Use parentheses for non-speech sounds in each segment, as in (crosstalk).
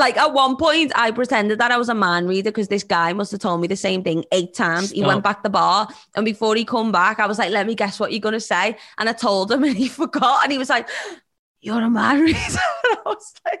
Like at one point, I pretended that I was a man reader because this guy must have told me the same thing eight times. He went back the bar, and before he come back, I was like, "Let me guess what you're gonna say," and I told him, (laughs) and he forgot, and he was like, "You're a man reader." and (laughs) I was like.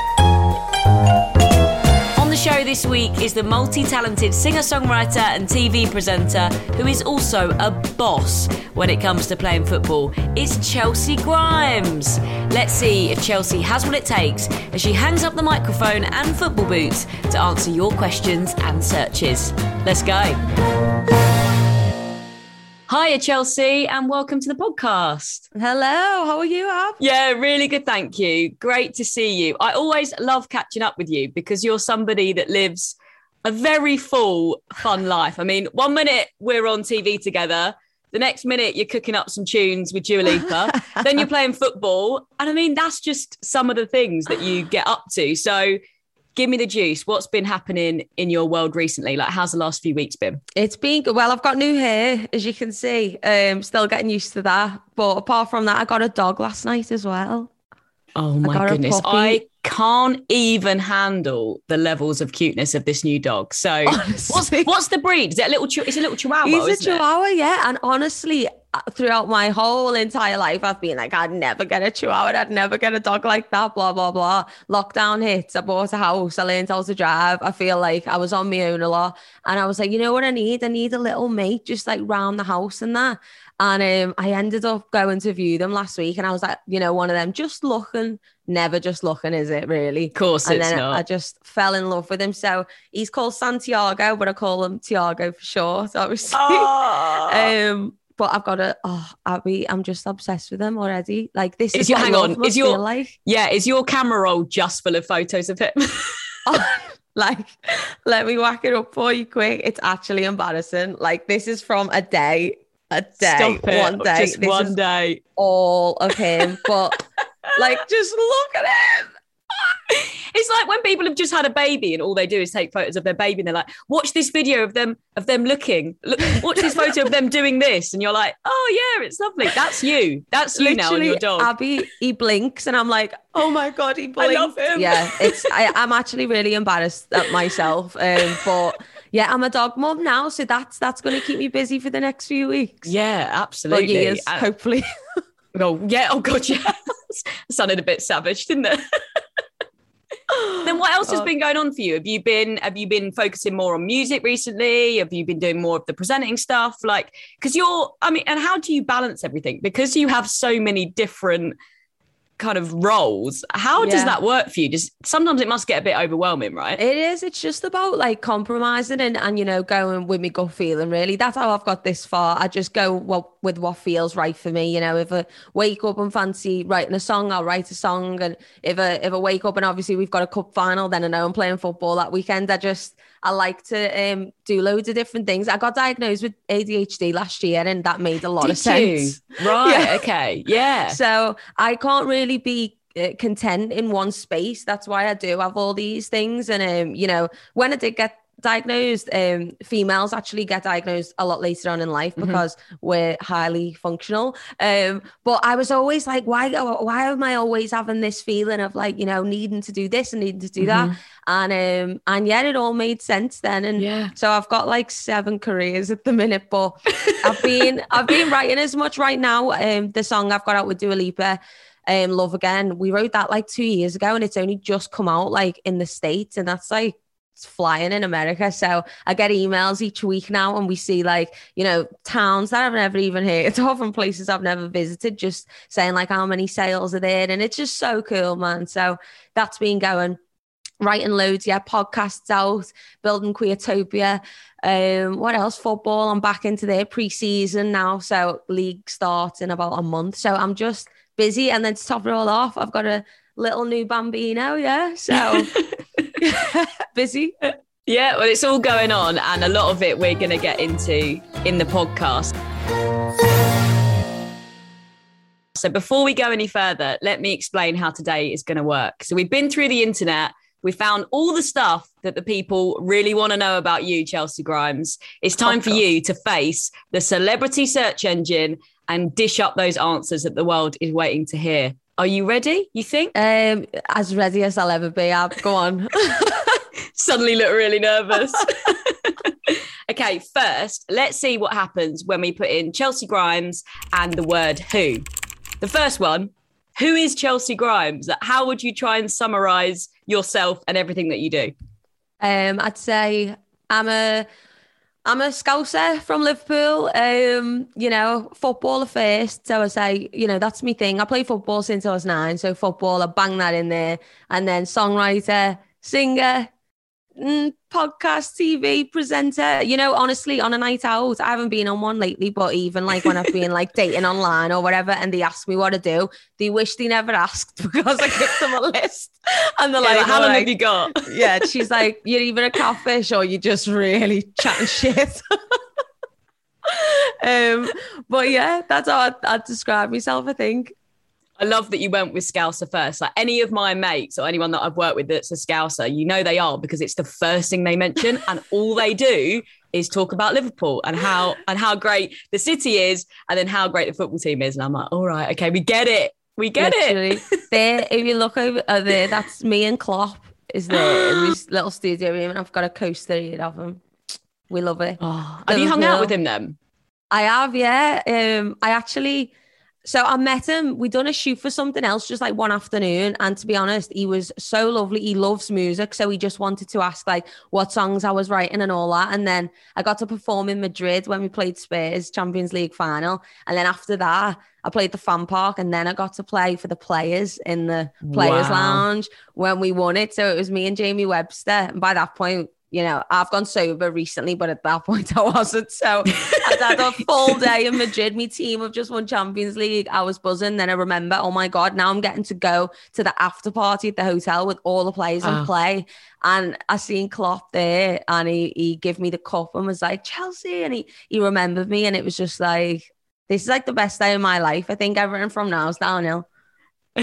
show this week is the multi talented singer songwriter and TV presenter who is also a boss when it comes to playing football. It's Chelcee Grimes. Let's see if Chelcee has what it takes as she hangs up the microphone and football boots to answer your questions and searches. Let's go. Hiya, Chelcee, and welcome to the podcast. Hello, how are you, Ab? Yeah, really good, thank you. Great to see you. I always love catching up with you because you're somebody that lives a very full, fun life. I mean, one minute we're on TV together, the next minute you're cooking up some tunes with Dua Lipa, then you're playing football. And I mean, that's just some of the things that you get up to. So give me the juice. What's been happening in your world recently? Like, how's the last few weeks been? It's been good. Well, I've got new hair, as you can see. Um, still getting used to that. But apart from that, I got a dog last night as well. Oh my goodness. I can't even handle the levels of cuteness of this new dog. So (laughs) what's, what's the breed? Is it a little it's a little chihuahua? He's a chihuahua, it? yeah. And honestly, uh, throughout my whole entire life, I've been like, I'd never get a chihuahua, I'd never get a dog like that, blah, blah, blah. Lockdown hits, I bought a house, I learned how to drive. I feel like I was on my own a lot. And I was like, you know what I need? I need a little mate just like round the house and that. And um, I ended up going to view them last week, and I was like, you know, one of them just looking, never just looking, is it really? Of course, and then not. I just fell in love with him. So he's called Santiago, but I call him Tiago for short, (laughs) obviously. Oh. um, but I've got to, oh, Abby, I'm just obsessed with him already. Like this is, is your, hang on, is your like. Yeah, is your camera roll just full of photos of him? (laughs) oh, like, let me whack it up for you quick. It's actually embarrassing. Like, this is from a day a day, one day, just one day, all of him. But (laughs) like, just look at him. (laughs) It's like when people have just had a baby and all they do is take photos of their baby and they're like, watch this video of them of them looking. Look, watch this photo of them doing this, and you're like, oh yeah, it's lovely. That's you. That's you Literally, now and your dog. Abby, he blinks, and I'm like, oh my god, he blinks. I love him. Yeah, it's. I, am actually really embarrassed at myself, um, but yeah, I'm a dog mom now, so that's that's going to keep me busy for the next few weeks. Yeah, absolutely. years, uh, hopefully. (laughs) oh yeah, oh god, (laughs) yeah. sounded a bit savage, didn't it? (laughs) then what else has been going on for you? Have you been have you been focusing more on music recently? Have you been doing more of the presenting stuff? Like, because you're, I mean, and how do you balance everything? Because you have so many different kind of roles. How yeah. does that work for you? Just sometimes it must get a bit overwhelming, right? It is. It's just about like compromising and and you know going with me gut feeling. Really, that's how I've got this far. I just go well with what feels right for me. You know, if I wake up and fancy writing a song, I'll write a song. And if I if I wake up and obviously we've got a cup final, then I know I'm playing football that weekend. I just I like to um, do loads of different things. I got diagnosed with ADHD last year, and that made a lot Did of sense. You? (laughs) Right. Yeah. Okay. Yeah. So I can't really be uh, content in one space. That's why I do have all these things. And um, you know, when I did get diagnosed. Um, females actually get diagnosed a lot later on in life Mhm. because we're highly functional. Um, but I was always like, why? Why am I always having this feeling of like, you know, needing to do this and needing to do that? And um, and yet it all made sense then. And Yeah. so I've got like seven careers at the minute, but I've been (laughs) I've been writing as much right now. Um, the song I've got out with Dua Lipa, um, Love Again. We wrote that like two years ago, and it's only just come out like in the states, and that's like flying in America. So I get emails each week now, and we see like you know towns that I've never even heard (laughs) of, and places I've never visited, just saying like how many sales are there, and it's just so cool, man. So that's been going. Writing loads, yeah, podcasts out, building Queertopia. Um, what else? Football. I'm back into their pre-season now, so league starts in about a month. So I'm just busy, and then to top it all off, I've got a little new bambino. Yeah, so (laughs) (laughs) busy. Uh, yeah, well, it's all going on, and a lot of it we're going to get into in the podcast. So, before we go any further, let me explain how today is going to work. So, we've been through the internet, we found all the stuff that the people really want to know about you, Chelcee Grimes. It's time for you to face the celebrity search engine and dish up those answers that the world is waiting to hear. Are you ready? You think? Um, as ready as I'll ever be. Ab, go on. (laughs) suddenly look really nervous. (laughs) okay, first, let's see what happens when we put in Chelcee Grimes and the word who. The first one, who is Chelcee Grimes? How would you try and summarize yourself and everything that you do? Um, I'd say I'm a I'm a scouser from Liverpool. Um, you know, footballer first. So I say, you know, that's my thing. I played football since I was nine. So football, I bang that in there. And then songwriter, singer, podcast, TV presenter. You know, honestly, on a night out, I haven't been on one lately, but even like when I've been (laughs) like dating online or whatever, and they ask me what to do, they wish they never asked (laughs) because I give them a list. And they're Yeah, like, like, how long like, have you got? yeah, she's (laughs) like, you're either a catfish or you're just really chatting shit. um, but yeah, that's how I'd, I'd describe myself, I think. I love that you went with Scouser first. Like any of my mates or anyone that I've worked with that's a Scouser, you know they are because it's the first thing they mention, and (laughs) all they do is talk about Liverpool and how and how great the city is, and then how great the football team is. And I'm like, all right, okay, we get it, we get it. (laughs) There, if you look over uh, there, that's me and Klopp is there in this (gasps) little studio room, and I've got a coaster here of him. We love it. Oh, have you hung out with him then? I have, yeah. Um, I actually, so I met him. We done a shoot for something else just like one afternoon, and to be honest, he was so lovely. He loves music, so he just wanted to ask like what songs I was writing and all that. And then I got to perform in Madrid when we played Spurs Champions League final, and then after that, I played the fan park, and then I got to play for the players in the players Wow. lounge when we won it. So it was me and Jamie Webster, and by that point. You know, I've gone sober recently, but at that (laughs) point I wasn't. So I'd had a full day in Madrid. My team have just won Champions League. I was buzzing. Then I remember, oh my God, now I'm getting to go to the after party at the hotel with all the players Ah. and play. And I seen Klopp there and he, he gave me the cup and was like, Chelcee. And he, he remembered me. And it was just like, this is like the best day of my life. I think everything from now is downhill. (laughs)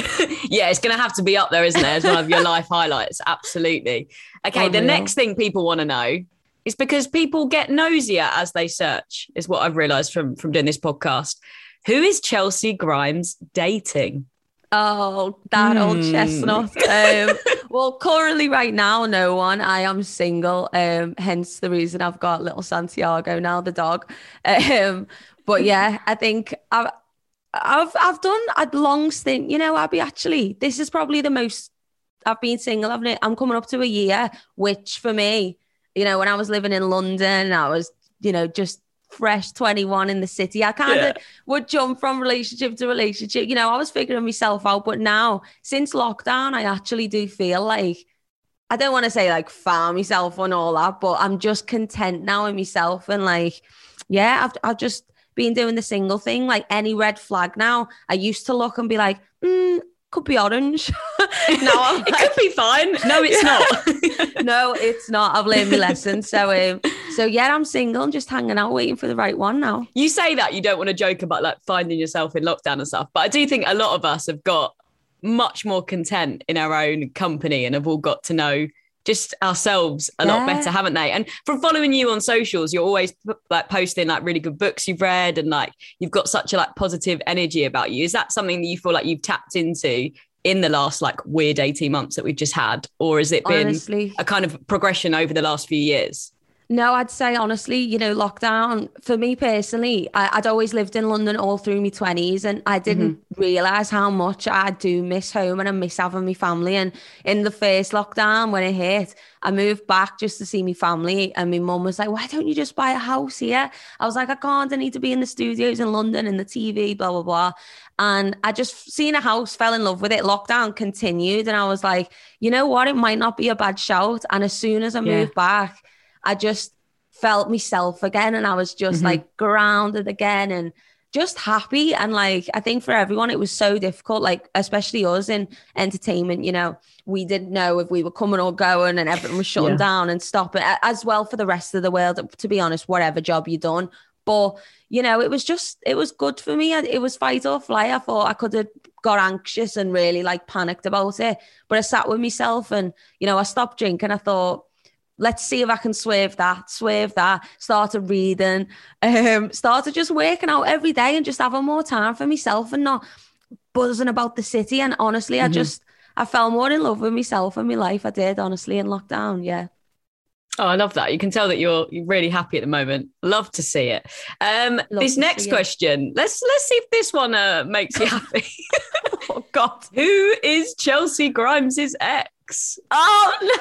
yeah, it's going to have to be up there, isn't it, as one of your life highlights? Absolutely. Okay, the Unreal. next thing people want to know is because people get nosier as they search, is what I've realised from from doing this podcast. Who is Chelcee Grimes dating? Oh, that old Hmm. chestnut. Um, (laughs) well, currently, right now, no one. I am single. Um, hence the reason I've got little Santiago now, the dog. Um, but yeah, I think I've I've I've done a long stint. You know, Abby. Actually, this is probably the most I've been single. I've I'm coming up to a year, which for me, you know, when I was living in London, I was, you know, just fresh 21 in the city. I kind of would jump from relationship to relationship. You know, I was figuring myself out, but now since lockdown, I actually do feel like I don't want to say like found myself and all that, but I'm just content now in myself and like, yeah, I've I've just been doing the single thing. Like any red flag now, I used to look and be like, mm, could be orange. (laughs) no, I'm It could be fine. (laughs) No, it's not. (laughs) no, it's not. I've learned my lesson. So um, so yeah, I'm single and just hanging out waiting for the right one now. you say that you don't want to joke about like finding yourself in lockdown and stuff, but I do think a lot of us have got much more content in our own company and have all got to know just ourselves a lot better, haven't they? And from following you on socials, you're always like posting like really good books you've read and like you've got such a like positive energy about you. Is that something that you feel like you've tapped into in the last like weird 18 months that we've just had? Or has it been Honestly, a kind of progression over the last few years? No, I'd say honestly, you know, lockdown for me personally, I, I'd always lived in London all through my 20s and I didn't Mm-hmm. realise how much I do miss home and I miss having my family. And in the first lockdown, when it hit, I moved back just to see my family. And my mum was like, why don't you just buy a house here? I was like, I can't. I need to be in the studios in London and the TV, blah, blah, blah. And I just seen a house, fell in love with it. Lockdown continued. And I was like, you know what? It might not be a bad shout. And as soon as I Yeah. moved back, I just felt myself again and I was just Mhm. like grounded again and just happy. And like I think for everyone it was so difficult like especially us in entertainment you know we didn't know if we were coming or going and everything was shutting Yeah. down and stopping as well for the rest of the world to be honest whatever job you done. But you know it was just it was good for me. It was fight or fly I thought I could have got anxious and really like panicked about it. But I sat with myself and you know I stopped drinking. I thought let's see if I can swerve that, swerve that, started reading, um, started just working out every day and just having more time for myself and not buzzing about the city. And honestly, I Mhm. just I fell more in love with myself and my life. I did, honestly, in lockdown. Yeah. Oh, I love that. You can tell that you're really happy at the moment. Love to see it. Um, Love this next see it. question, let's let's see if this one uh, makes you happy. (laughs) (laughs) Oh God. Who is Chelcee Grimes' ex? Oh no.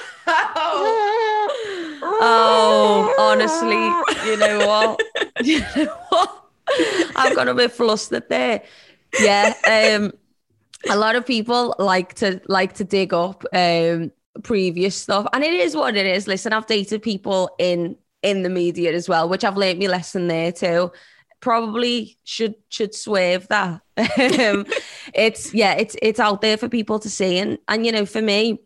Oh, honestly, you know what? (laughs) You know what? I've got a bit flustered there. Yeah. Um a lot of people like to like to dig up um previous stuff. And it is what it is. Listen, I've dated people in in the media as well, which I've learned my lesson there too. Probably should should swerve that. (laughs) um, it's yeah, it's it's out there for people to see. And and you know, for me,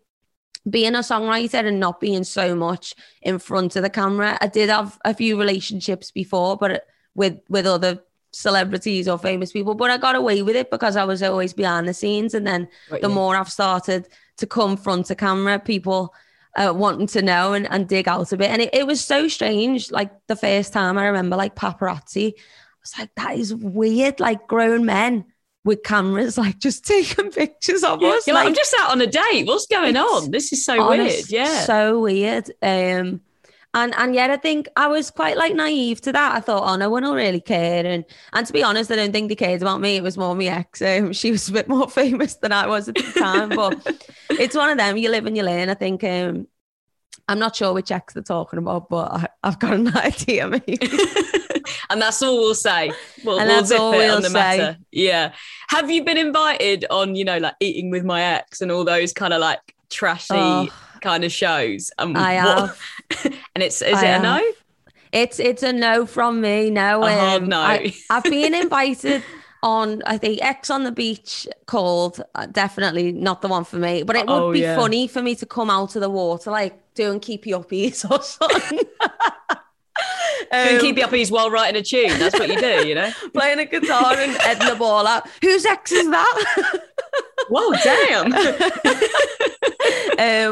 being a songwriter and not being so much in front of the camera. I did have a few relationships before, but with with other celebrities or famous people, but I got away with it because I was always behind the scenes. And then Got the you. more I've started to come front of camera, people uh, wanting to know and, and dig out a bit. And it, it was so strange. Like the first time I remember like paparazzi, I was like, that is weird. Like grown men with cameras, like just (laughs) taking pictures of us. You're like, I'm just out on a date. What's going on? This is so weird. Yeah. so weird. Um, and and yet I think I was quite like naive to that. I thought, oh, no one will really care. And and to be honest, I don't think they cared about me. It was more my ex. (laughs) Um, she was a bit more (laughs) famous than I was at the time. but it's one of them. You live and you learn. I think. Um, I'm not sure which ex they're talking about, but I, I've got an (laughs) idea. Maybe. (laughs) and that's all we'll say. We'll, And we'll that's zip all it we'll on the say. matter. Yeah. Have you been invited on, you know, like eating with my ex and all those kind of like trashy Oh. kind of shows? And I what- (laughs) and it's is I it a no? It's it's a no from me. No, A hard um, no. I, I've been invited on I think Ex on the beach called uh, definitely not the one for me. But it would Oh, be yeah. funny for me to come out of the water like doing keepy uppies or something. (laughs) Um, keep you uppies while writing a tune. That's what you do, you know? (laughs) playing a guitar and heading the ball out. Whose ex is that? (laughs) Whoa, damn.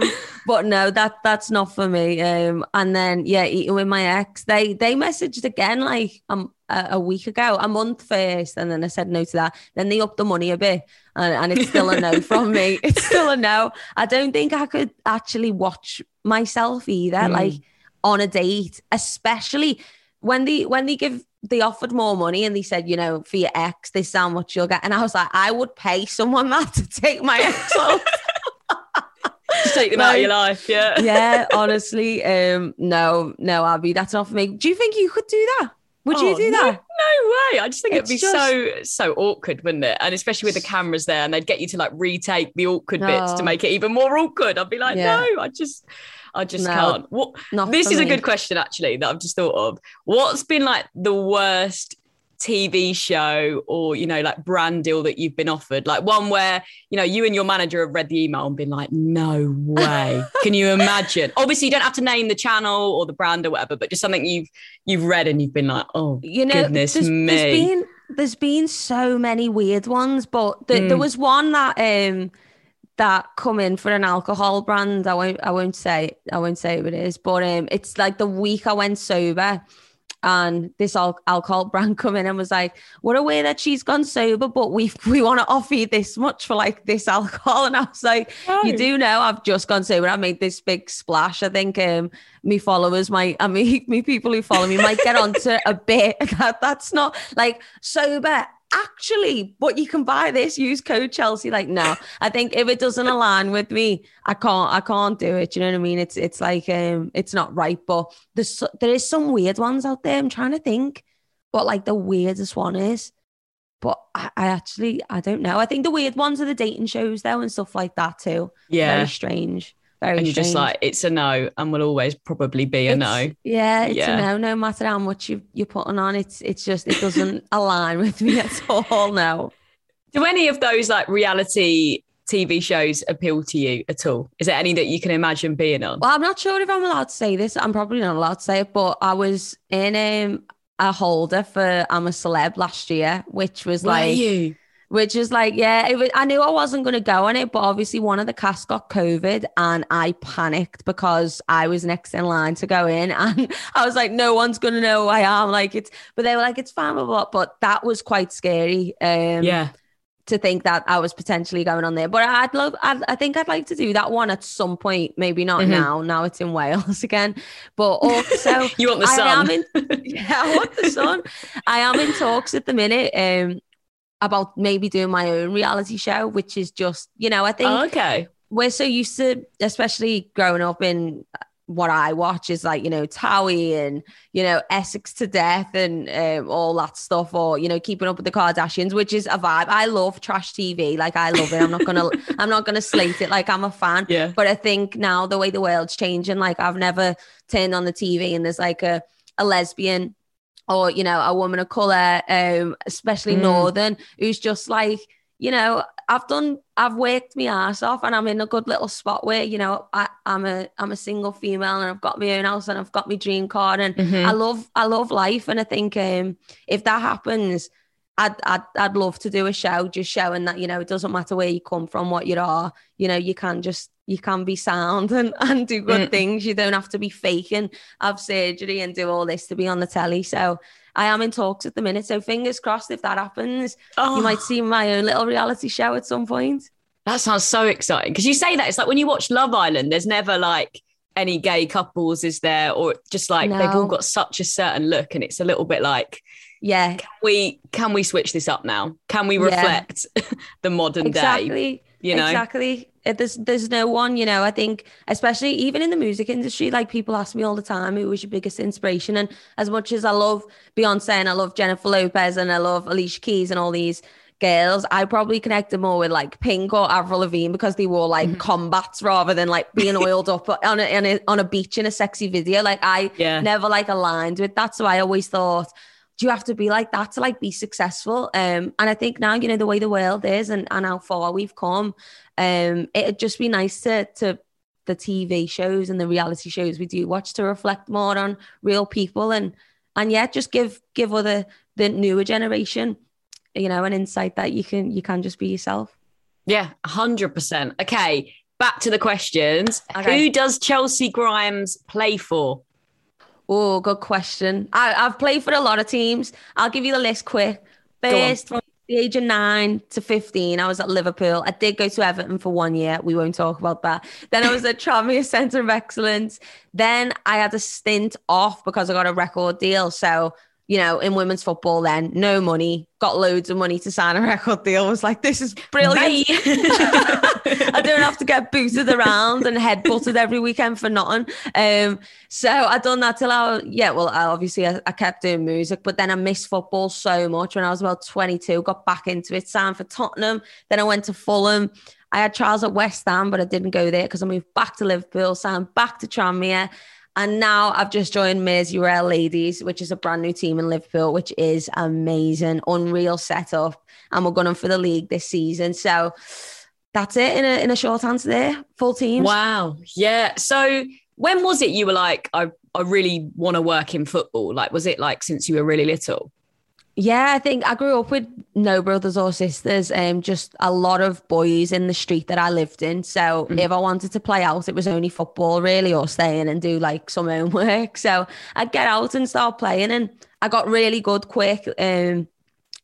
um, but no, that that's not for me. Um, and then yeah, eating with my ex. They they messaged again like um, a, a week ago, a month first, and then I said no to that. Then they upped the money a bit, and, and it's still a no (laughs) from me. It's still a no. I don't think I could actually watch myself either, Mm. like on a date, especially when they when they give. They offered more money and they said, you know, for your ex, this is how much you'll get. And I was like, I would pay someone that to take my ex (laughs) off. Just take them out of your life. Yeah. yeah, honestly, um, no, no, Abby, that's not for me. Do you think you could do that? Would Oh, you do that? No way. I just think it'd be just- so so awkward, wouldn't it? And especially with the cameras there and they'd get you to like retake the awkward bits to Oh. make it even more awkward. I'd be like, Yeah. no, I just I just No, can't. What this is a good question actually that I've just thought of. What's been like the worst TV show or you know like brand deal that you've been offered? Like one where you know you and your manager have read the email and been like, no way. (laughs) Can you imagine? Obviously, you don't have to name the channel or the brand or whatever, but just something you've you've read and you've been like, oh You know, goodness there's, me. there's been there's been so many weird ones, but th- there Mm. was one that um that come in for an alcohol brand. I won't I won't say I won't say who it is, but um it's like the week I went sober and this al- alcohol brand come in and was like, "What a way that she's gone sober, but we we want to offer you this much for like this alcohol." (laughs) And I was like, Oh. "You do know I've just gone sober. I made this big splash. I think um me followers might, I mean, (laughs) me people who follow me might get onto a bit (laughs) that that's not like sober." Actually, but you can buy this. Use code Chelcee. Like, no, I think if it doesn't align with me, I can't. I can't do it. You know what I mean? It's it's like um, it's not right. But there's there is some weird ones out there. I'm trying to think what like the weirdest one is. But I, I actually I don't know. I think the weird ones are the dating shows though and stuff like that too. Yeah. Very strange. Very and you're just like, it's a no and will always probably be a no. Yeah, it's Yeah. a no. No matter how much you you're putting on, it's it's just it doesn't (laughs) align with me at all. No. Do any of those like reality TV shows appeal to you at all? Is there any that you can imagine being on? Well, I'm not sure if I'm allowed to say this. I'm probably not allowed to say it, but I was in um, a holder for I'm a celeb last year, which was Were like you? Which is like, yeah, it was, I knew I wasn't going to go on it, but obviously one of the cast got COVID and I panicked because I was next in line to go in. (laughs) And I was like, no one's going to know who I am. Like, it's, but they were like, it's fine, blah. but that was quite scary. Um, Yeah. To think that I was potentially going on there, but I'd love, I'd, I think I'd like to do that one at some point. Maybe not Mhm. now. Now it's in Wales (laughs) again, but also (laughs) You want the I am sun? in, yeah, I want the sun. I am in talks at the minute um, about maybe doing my own reality show, which is just, you know, I think Oh, okay. we're so used to, especially growing up in what I watch is like, you know, Towie and, you know, Essex to death and um, all that stuff, or, you know, keeping up with the Kardashians, which is a vibe. I love trash TV. Like, I love it. I'm not going (laughs) to, I'm not going to slate it. Like, I'm a fan. Yeah. But I think now the way the world's changing, like I've never turned on the TV and there's like a, a lesbian or, you know, a woman of color, um, especially Mm. Northern, who's just like, you know, I've done, I've worked my ass off and I'm in a good little spot where, you know, I, I'm a, I'm a single female and I've got my own house and I've got my dream car and Mhm. I love, I love life. And I think, um, if that happens, I'd, I'd, I'd love to do a show just showing that, you know, it doesn't matter where you come from, what you are, you know, you can just, you can be sound (laughs) and, and do good Mm. things. You don't have to be faking, have surgery and do all this to be on the telly. So I am in talks at the minute. So fingers crossed if that happens, Oh, you might see my own little reality show at some point. that sounds so exciting. Because you say that it's like when you watch Love Island, there's never like any gay couples, is there? Or just like they've all got such a certain look, and it's a little bit like, Yeah, can we can we switch this up now? Can we Yeah. reflect (laughs) the modern day? Exactly. You know? exactly. There's there's no one, you know. I think, especially even in the music industry, like people ask me all the time, who was your biggest inspiration? And as much as I love Beyonce and I love Jennifer Lopez and I love Alicia Keys and all these girls, I probably connected more with like Pink or Avril Lavigne because they wore like Mhm. combats rather than like being (laughs) oiled up on a, on a on a beach in a sexy video. Like I Yeah. never like aligned with that. So I always thought, do you have to be like that to like be successful? Um, and I think now, you know, the way the world is and, and how far we've come, um, it'd just be nice to to the TV shows and the reality shows we do watch to reflect more on real people and and yeah, just give give other the newer generation, you know, an insight that you can you can just be yourself. Yeah, hundred percent. Okay, back to the questions. Okay. Who does Chelcee Grimes play for? Oh, good question. I, I've played for a lot of teams. I'll give you the list quick. First, from the age of nine to 15, I was at Liverpool. I did go to Everton for one year. We won't talk about that. Then I was at (laughs) Tranmere Centre of Excellence. Then I had a stint off because I got a record deal. So, you know, in women's football, then no money, got loads of money to sign a (laughs) record deal. Was like, this is brilliant. (laughs) (laughs) I don't have to get booted around and head butted every weekend for nothing. Um, so I done that till I, yeah, well, I, obviously I, I kept doing music, but then I missed football so much when I was about 22, got back into it, signed for Tottenham. Then I went to Fulham. I had trials at West Ham, but I didn't go there because I moved back to Liverpool, signed back to Tranmere. And now I've just joined Merseyrail Ladies, which is a brand new team in Liverpool, which is amazing, unreal setup. And we're going for the league this season. So that's it in a in a short answer there. Full team. Wow. Yeah. So when was it you were like, I, I really want to work in football? Like, was it like since you were really little? Yeah, I think I grew up with no brothers or sisters, um, just a lot of boys in the street that I lived in. So mm. if I wanted to play out, it was only football really, or staying and do like some (laughs) homework. So I'd get out and start playing, and I got really good quick, um,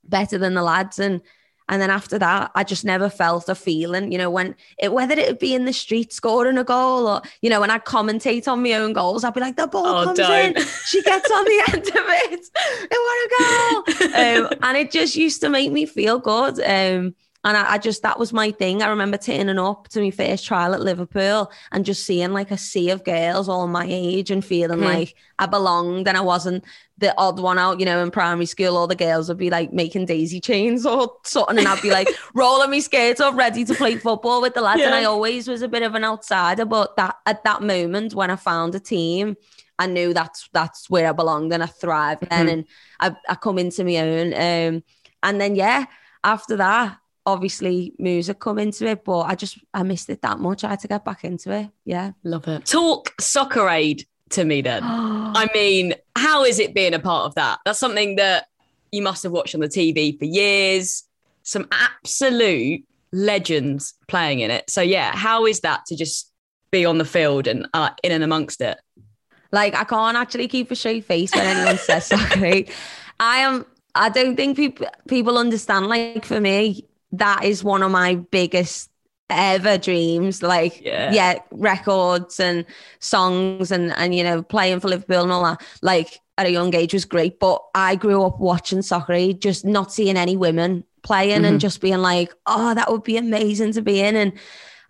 better than the lads, and and then after that, I just never felt a feeling, you know, when it, whether it would be in the street scoring a goal or, you know, when I commentate on my own goals, I'd be like, the ball oh, comes don't. in, (laughs) she gets on the (laughs) end of it. I want to go. um, and it just used to make me feel good. Um, and I, I, just, that was my thing. I remember turning up to my first trial at Liverpool and just seeing like a sea of girls all my age and feeling hmm. like I belonged and I wasn't the odd one out, you know, in primary school, all the girls would be like making daisy chains or something, and I'd be like (laughs) rolling my skates up, ready to play football with the lads. Yeah. And I always was a bit of an outsider, but that at that moment when I found a team, I knew that's that's where I belonged and I thrived mm-hmm. then, and I, I come into my own. Um, and then yeah, after that, obviously music come into it, but I just I missed it that much. I had to get back into it. Yeah, love it. Talk soccer aid to me then. (gasps) I mean, how is it being a part of that? That's something that you must have watched on the TV for years. Some absolute legends playing in it. So yeah, how is that to just be on the field and uh, in and amongst it? Like I can't actually keep a straight face when anyone says (laughs) something. I am. I don't think people people understand. Like for me, that is one of my biggest ever dreams like yeah. yeah. records and songs and and you know playing for liverpool and all that like at a young age was great but i grew up watching soccer just not seeing any women playing mm-hmm. and just being like oh that would be amazing to be in and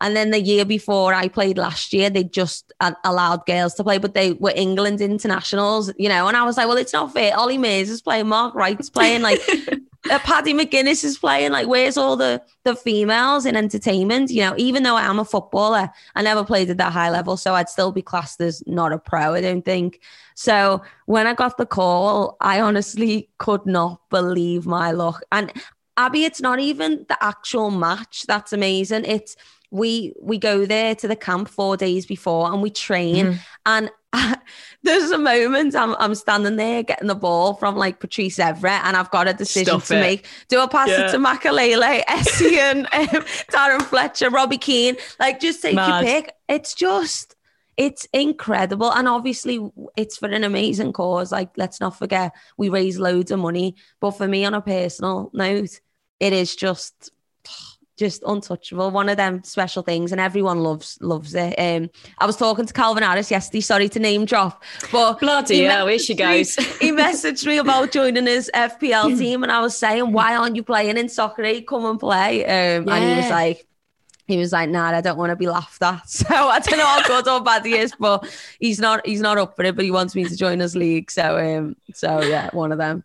and then the year before I played last year, they just allowed girls to play, but they were England internationals, you know. And I was like, well, it's not fair. Olly Murs is playing, Mark Wright's playing, like (laughs) uh, Paddy McGuinness is playing. Like, where's all the the females in entertainment? You know, even though I am a footballer, I never played at that high level, so I'd still be classed as not a pro. I don't think. So when I got the call, I honestly could not believe my luck. And Abby, it's not even the actual match that's amazing. It's we we go there to the camp four days before and we train mm. and (laughs) there's a moment I'm, I'm standing there getting the ball from like Patrice Evra and I've got a decision Stuff to it. make. Do I pass yeah. it to Makelele, (laughs) Essien, um, Darren Fletcher, Robbie Keane? Like just take Mad. your pick. It's just it's incredible and obviously it's for an amazing cause like let's not forget we raise loads of money but for me on a personal note it is just just untouchable. One of them special things, and everyone loves loves it. Um, I was talking to Calvin Harris yesterday. Sorry to name drop, but bloody hell, here she (laughs) goes. Me, he messaged me about joining his FPL (laughs) team, and I was saying, "Why aren't you playing in soccer? Come and play." Um, yeah. And he was like, he was like, "Nah, I don't want to be laughed at." (laughs) So I don't know how good or bad he is, but he's not. He's not up for it. But he wants me to join his league. So, um, so yeah, one of them.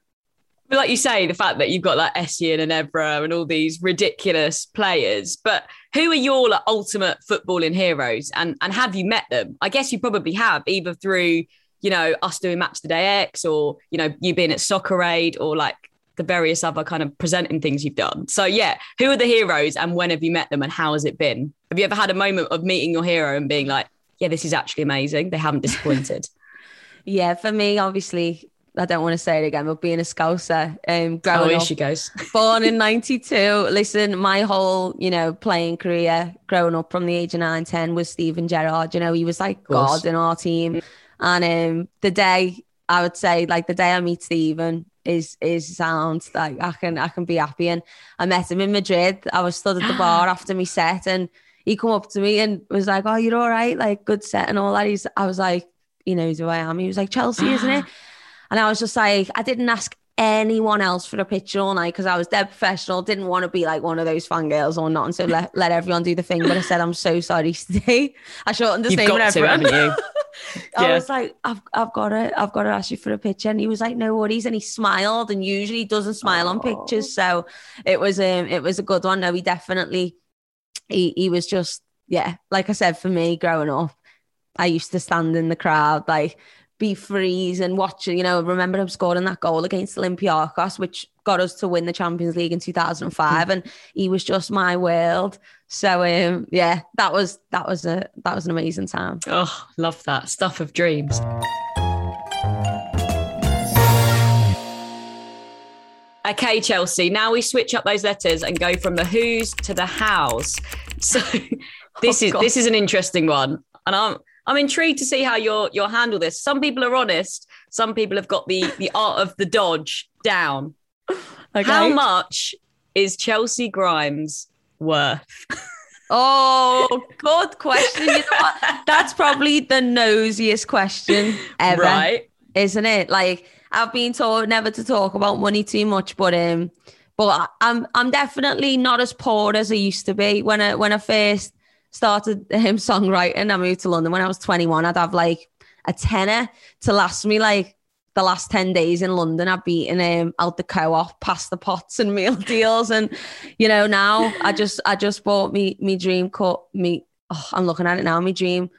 But like you say, the fact that you've got like Essien and Evra and all these ridiculous players, but who are your like, ultimate footballing heroes? And and have you met them? I guess you probably have, either through you know us doing Match the Day X, or you know you being at Soccer Aid, or like the various other kind of presenting things you've done. So yeah, who are the heroes, and when have you met them, and how has it been? Have you ever had a moment of meeting your hero and being like, yeah, this is actually amazing. They haven't disappointed. (laughs) yeah, for me, obviously, I don't want to say it again, but being a Scouser, um, growing oh, here up, she goes. (laughs) born in 92. Listen, my whole, you know, playing career growing up from the age of 9, 10 was Steven Gerrard. You know, he was like God in our team. And um, the day, I would say, like the day I meet Steven is is sounds like I can I can be happy. And I met him in Madrid. I was stood at the (gasps) bar after me set and he come up to me and was like, Oh, you're all right, like good set and all that. He's I was like, he knows who I am. He was like, Chelcee, isn't it? (gasps) And I was just like, I didn't ask anyone else for a picture all night because I was dead professional. Didn't want to be like one of those fangirls or not. And so let, let everyone do the thing. But I said, I'm so sorry, (laughs) Steve. I shortened his You've name everyone. To, (laughs) I yeah. was like, I've, I've got to, I've got to ask you for a picture. And he was like, no worries. And he smiled and usually he doesn't smile on pictures. So it was, um, it was a good one. No, he definitely, he, he was just, yeah, like I said, for me growing up, I used to stand in the crowd, like be freeze and watch, you know, remember him scoring that goal against Olympiacos, which got us to win the Champions League in 2005. and he was just my world. So um, yeah, that was that was a that was an amazing time. Oh, love that. Stuff of dreams. Okay, Chelcee. Now we switch up those letters and go from the who's to the hows. (laughs) So this Oh, is God. this is an interesting one, and I'm I'm intrigued to see how you'll you'll handle this. Some people are honest. Some people have got the the art of the dodge down. Okay. How much is Chelcee Grimes worth? (laughs) Oh, good question. You know what? That's probably the nosiest question ever, Right. isn't it? Like I've been told never to talk about money too much, but um, but I'm I'm definitely not as poor as I used to be when I when I first started (laughs) him songwriting. I moved to London when I was 21. I'd have like a tenner to last me like the last 10 days in London, I've beaten um, out the co-op, past the pots and (laughs) meal deals. And, you know, now I just, I just bought me, me dream cut, me, oh, I'm looking at it now, me dream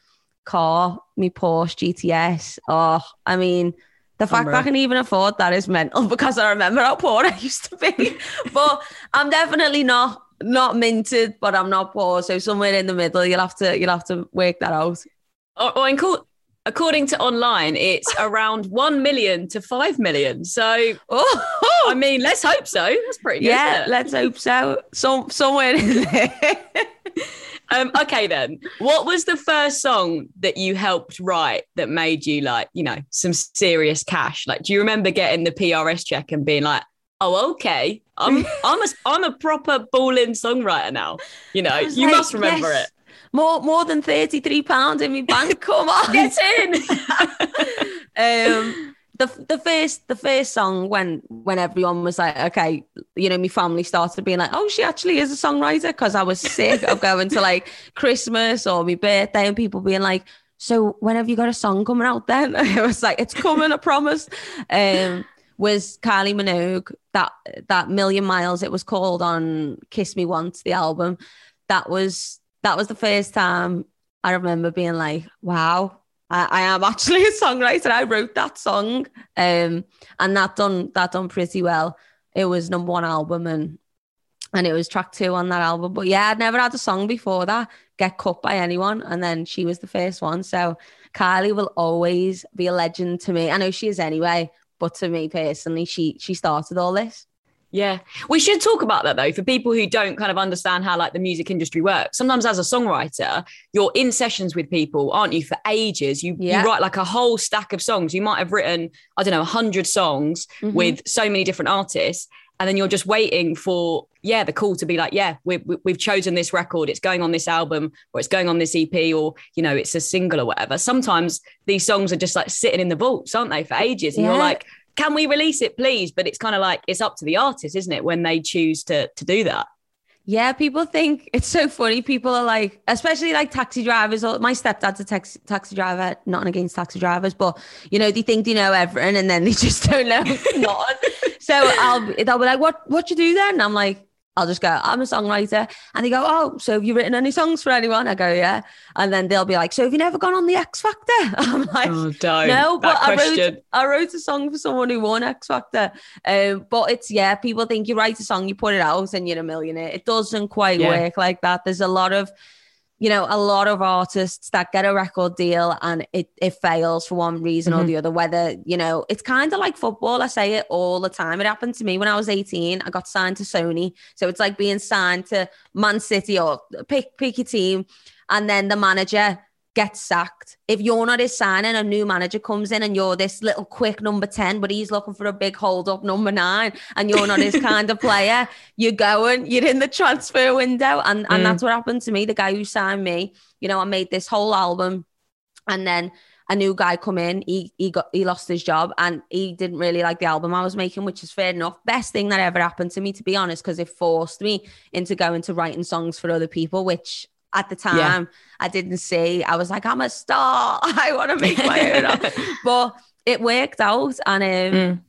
car, me Porsche GTS. Oh, I mean, the fact that I can even afford that is mental (laughs) because I remember how poor I used to be. but I'm definitely not, not minted, but I'm not poor. So somewhere in the middle, you'll have to, you'll have to work that out. Or, or in co- according to online, it's (laughs) around one million to five million. So Oh, I mean, let's hope so. That's pretty good. yeah, let's hope so. Some somewhere in there. (laughs) Um, okay, then. What was the first song that you helped write that made you like, you know, some serious cash? Like, do you remember getting the PRS check and being like, "Oh, okay, I'm (laughs) I'm a I'm a proper balling songwriter now." You know, you like, must remember yes, it. More more than thirty three pounds in my bank. (laughs) Come on, Get in. (laughs) um, the the first the first song when when everyone was like, okay, you know, my family started being like, oh, she actually is a songwriter because I was sick of going to like Christmas or my birthday and people being like, so when have you got a song coming out then? it was like, it's coming, I promise. Um, was Kylie Minogue that that Million Miles? It was called on Kiss Me Once, the album. That was that was the first time I remember being like, wow, I, I am actually a songwriter. I wrote that song. Um, and that done that done pretty well. It was number one album and and it was track two on that album. But yeah, I'd never had a song before that get cut by anyone. And then she was the first one. So Kylie will always be a legend to me. I know she is anyway, but to me personally, she she started all this. Yeah. We should talk about that though for people who don't kind of understand how like the music industry works. Sometimes as a songwriter, you're in sessions with people, aren't you, for ages. You, Yeah. you write like a whole stack of songs. You might have written, I don't know, 100 songs Mhm. with so many different artists. And then you're just waiting for, yeah, the call to be like, yeah, we, we, we've chosen this record. It's going on this album or it's going on this EP or, you know, it's a single or whatever. Sometimes these songs are just like sitting in the vaults, aren't they, for ages? And you're like, can we release it, please? But it's kind of like it's up to the artist, isn't it, when they choose to to do that? Yeah, people think (laughs) it's so funny. People are like, especially like taxi drivers. Or my stepdad's a taxi taxi driver. Not against taxi drivers, but you know they think they know everything, and then they (laughs) just don't know nothing. (laughs) So I'll they'll be like, "What what you do then?" And I'm like, I'll just go, "I'm a songwriter," and they go, "Oh, so have you written any songs for anyone?" I go, "Yeah," and then they'll be like, "So have you never gone on the X Factor?" (laughs) I'm like, Oh, no, but that I wrote I wrote a song for someone who won X Factor. Um, but it's yeah, people think you write a song, you put it out, and you're a millionaire. It doesn't quite Yeah. work like that. There's a lot of you know, a lot of artists that get a record deal and it, it fails for one reason or Mhm. the other. Whether, you know, it's kind of like football. I say it all the time. It happened to me when I was 18. I got signed to Sony. So it's like being signed to Man City or pick, pick your team. And then the manager gets sacked. If you're not his signing, a new manager comes in and you're this little quick number 10, but he's looking for a big hold up number nine and you're not his kind of player, (laughs) you're going, you're in the transfer window. And, and Mm. that's what happened to me. The guy who signed me, you know, I made this whole album and then a new guy come in, he he got he lost his job and he didn't really like the album I was making, which is fair enough. Best thing that ever happened to me, to be honest, because it forced me into going to writing songs for other people, which at the time Yeah. I didn't see. I was like, I'm a star. (laughs) I want to make my own. (laughs) but it worked out. And um, Mm.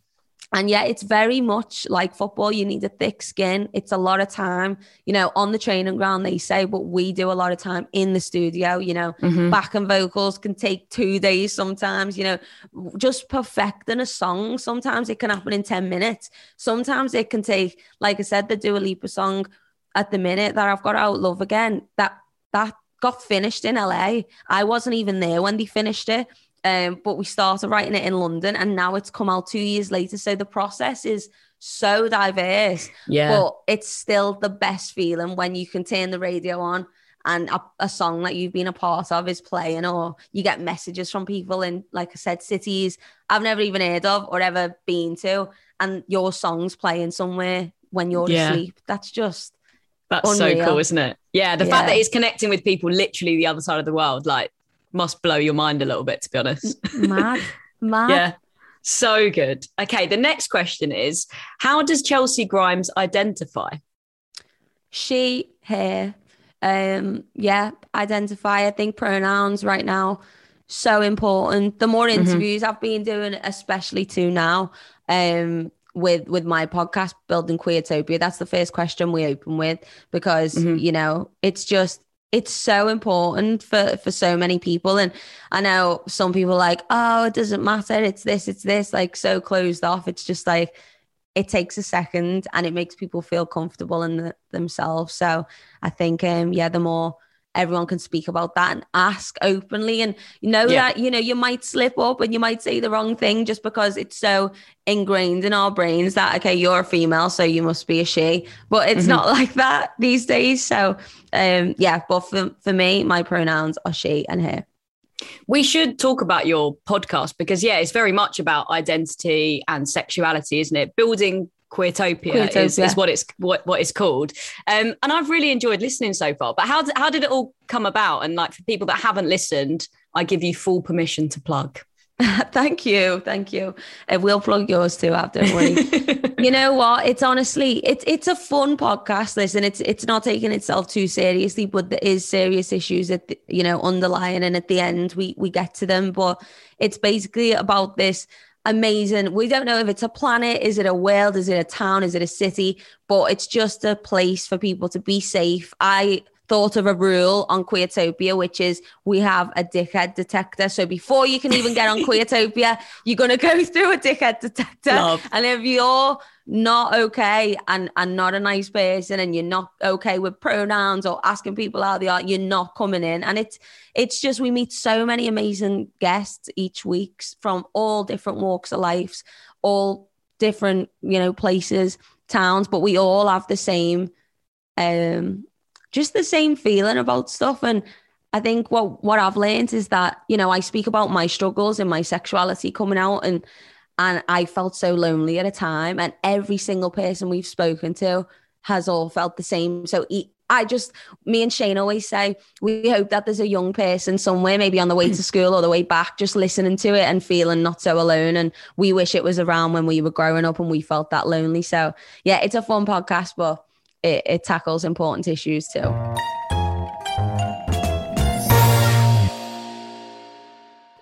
and yeah, it's very much like football. You need a thick skin. It's a lot of time, you know, on the training ground, they say, but we do a lot of time in the studio, you know, Mhm. back and vocals can take two days sometimes, you know, just perfecting a song. Sometimes it can happen in 10 minutes. Sometimes it can take, like I said, the Dua Lipa song at the minute that I've got out Love Again, that that got finished in LA. I wasn't even there when they finished it. Um, but we started writing it in London and now it's come out two years later. So the process is so diverse. Yeah. But it's still the best feeling when you can turn the radio on and a, a, song that you've been a part of is playing, or you get messages from people in, like I said, cities I've never even heard of or ever been to, and your song's playing somewhere when you're yeah. asleep. That's just that's unreal. so cool, isn't it? Yeah, the yeah. fact that he's connecting with people literally the other side of the world, like, must blow your mind a little bit, to be honest. Mad, (laughs) mad. yeah. So good. Okay, the next question is How does Chelcee Grimes identify? She, her, um, yeah, identify. I think pronouns right now so important. The more mm-hmm. interviews mm-hmm. I've been doing, especially too now, um, with with my podcast, Building Queertopia, that's the first question we open with because mm-hmm. you know it's just it's so important for for so many people. And i know some people like oh it doesn't matter. It's this it's this like so closed off. It's just like it takes a second and it makes people feel comfortable in the, themselves. So i think um yeah the more everyone can speak about that and ask openly and know yeah. that you know you might slip up and you might say the wrong thing just because it's so ingrained in our brains that okay you're a female so you must be a she but it's mm-hmm. not (laughs) like that these days so um yeah but for, for me my pronouns are she and her we should talk about your podcast because yeah it's very much about identity and sexuality isn't it building Queertopia, Queertopia. Is, is, what it's what, what it's called. Um, and I've really enjoyed listening so far. But how did, how did it all come about? And like for people that haven't listened, I give you full permission to plug. (laughs) thank you, thank you. And we'll plug yours too after. (laughs) you know what? It's honestly, it's it's a fun podcast. Listen, it's it's not taking itself too seriously, but there is serious issues at the, you know underlying, and at the end we we get to them. But it's basically about this amazing. We don't know if it's a planet, is it a world, is it a town, is it a city, but it's just a place for people to be safe. I thought of a rule on Queertopia, which is we have a dickhead detector. So before you can even get on (laughs) Queertopia, you're going to go (laughs) through a dickhead detector. Love. And if you're not okay and, and not a nice person and you're not okay with pronouns or asking people how they are, you're not coming in. And it's it's just we meet so many amazing guests each week from all different walks of life, all different, you know, places, towns, but we all have the same um just the same feeling about stuff. And I think what what I've learned is that you know I speak about my struggles and my sexuality coming out, and and I felt so lonely at a time, and every single person we've spoken to has all felt the same. So I just, me and Shane always say, we hope that there's a young person somewhere, maybe on the way to (clears throat) school or the way back, just listening to it and feeling not so alone. And we wish it was around when we were growing up and we felt that lonely. So yeah, it's a fun podcast, but it, it tackles important issues too.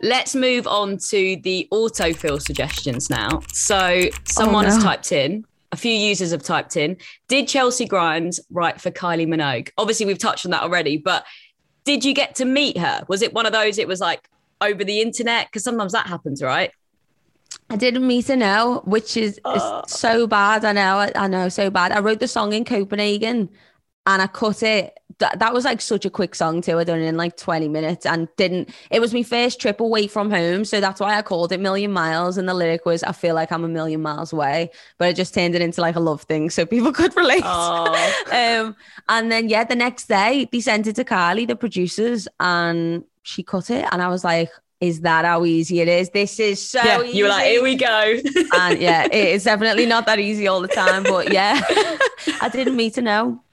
Let's move on to the autofill suggestions now. So, someone oh, no. has typed in, a few users have typed in, did Chelcee Grimes write for Kylie Minogue? Obviously, we've touched on that already, but did you get to meet her? Was it one of those, it was like over the internet? Because sometimes that happens, right? I didn't meet her now, which is, uh. so bad. I know, I, know, so bad. I wrote the song in Copenhagen and I cut it. That, that was like such a quick song too. I done it in like 20 minutes and didn't. It was my first trip away from home. So that's why I called it Million Miles. And the lyric was, I feel like I'm a million miles away. But I just turned it into like a love thing so (laughs) people could relate. um, and then, yeah, the next day they sent it to Kylie, the producers, and she cut it. And I was like, is that how easy it is? This is so yeah, easy. You were like, here we go. (laughs) and yeah, it is definitely not that easy all the time. But yeah, (laughs) I didn't meet to know.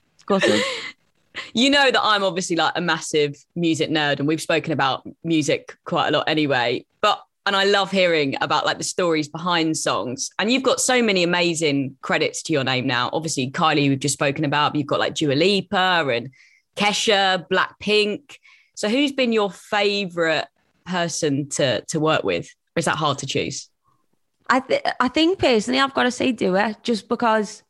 You know that I'm obviously like a massive music nerd, and we've spoken about music quite a lot anyway. But and I love hearing about like the stories behind songs. And you've got so many amazing credits to your name now. Obviously, Kylie, we've just spoken about. You've got like Dua Lipa and Kesha, Blackpink. So, who's been your favorite person to to work with? Or is that hard to choose? I th- I think personally, I've got to say Dua, just because,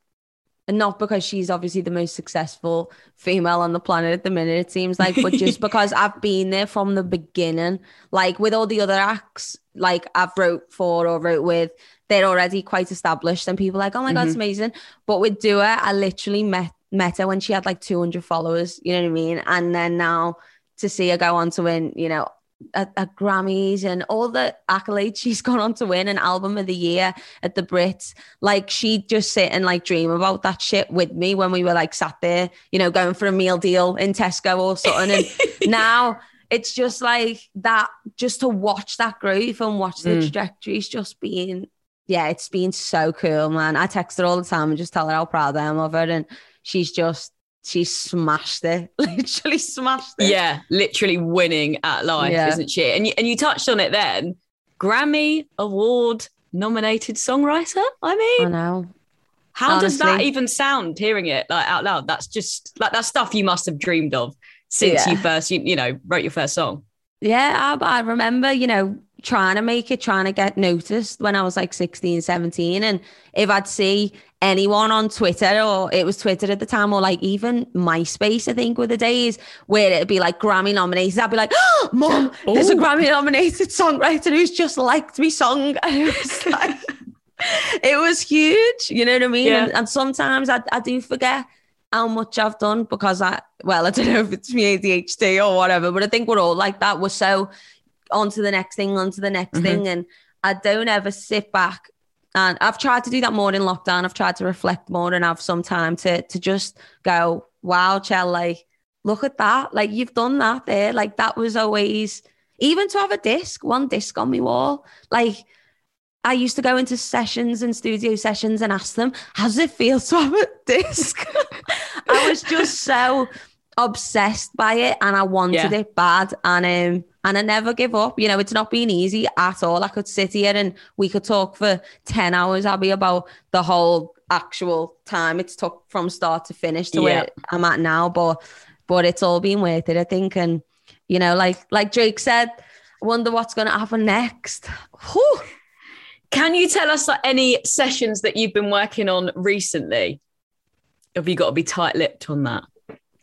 and not because she's obviously the most successful female on the planet at the minute. It seems like, but just (laughs) because I've been there from the beginning. Like with all the other acts, like I've wrote for or wrote with, they're already quite established, and people like, oh my god, mm-hmm. it's amazing. But with Dua, I literally met met her when she had like 200 followers. You know what I mean? And then now to see her go on to win, you know, at, at, Grammys and all the accolades (laughs) she's gone on to win an album of the year at the Brits. Like she'd just sit and like dream about that shit with me when we were like sat there, you know, going for a meal deal in Tesco or something. And (laughs) now it's just like that, just to watch that growth and watch the mm. trajectories just being, yeah, it's been so cool, man. I text her all the time and just tell her how proud I am of her. And she's just she smashed it, (laughs) literally smashed it. Yeah, literally winning at life, yeah. isn't she? And you, and you touched on it then. Grammy Award nominated songwriter. I mean, I know. How Honestly. does that even sound hearing it like out loud? That's just like that stuff you must have dreamed of since yeah. you first, you, you know, wrote your first song. Yeah, I, I remember, you know, trying to make it, trying to get noticed when I was like 16, 17. And if I'd see anyone on Twitter or it was Twitter at the time or like even MySpace, I think were the days where it'd be like Grammy nominated. I'd be like, oh, (gasps) mom, oh. there's a Grammy nominated songwriter who's just liked me song. (laughs) And it was (laughs) like, it was huge. You know what I mean? Yeah. And, and sometimes I, I do forget how much I've done because I, well, I don't know if it's me ADHD or whatever, but I think we're all like that. We're so on to the next thing, on to the next mm-hmm. thing. And I don't ever sit back and I've tried to do that more in lockdown. I've tried to reflect more and have some time to to just go, wow, Chell, like, look at that. Like you've done that there. Like that was always even to have a disc, one disc on my wall. Like I used to go into sessions and studio sessions and ask them, how does it feel to have a disc? (laughs) I was just so obsessed by it and I wanted yeah. it bad. And um and I never give up. You know, it's not been easy at all. I could sit here and we could talk for 10 hours, Abby, about the whole actual time it's took from start to finish to yeah. where I'm at now. But but it's all been worth it, I think. And you know, like like Drake said, I wonder what's gonna happen next. Whew. Can you tell us like, any sessions that you've been working on recently? Have you got to be tight lipped on that?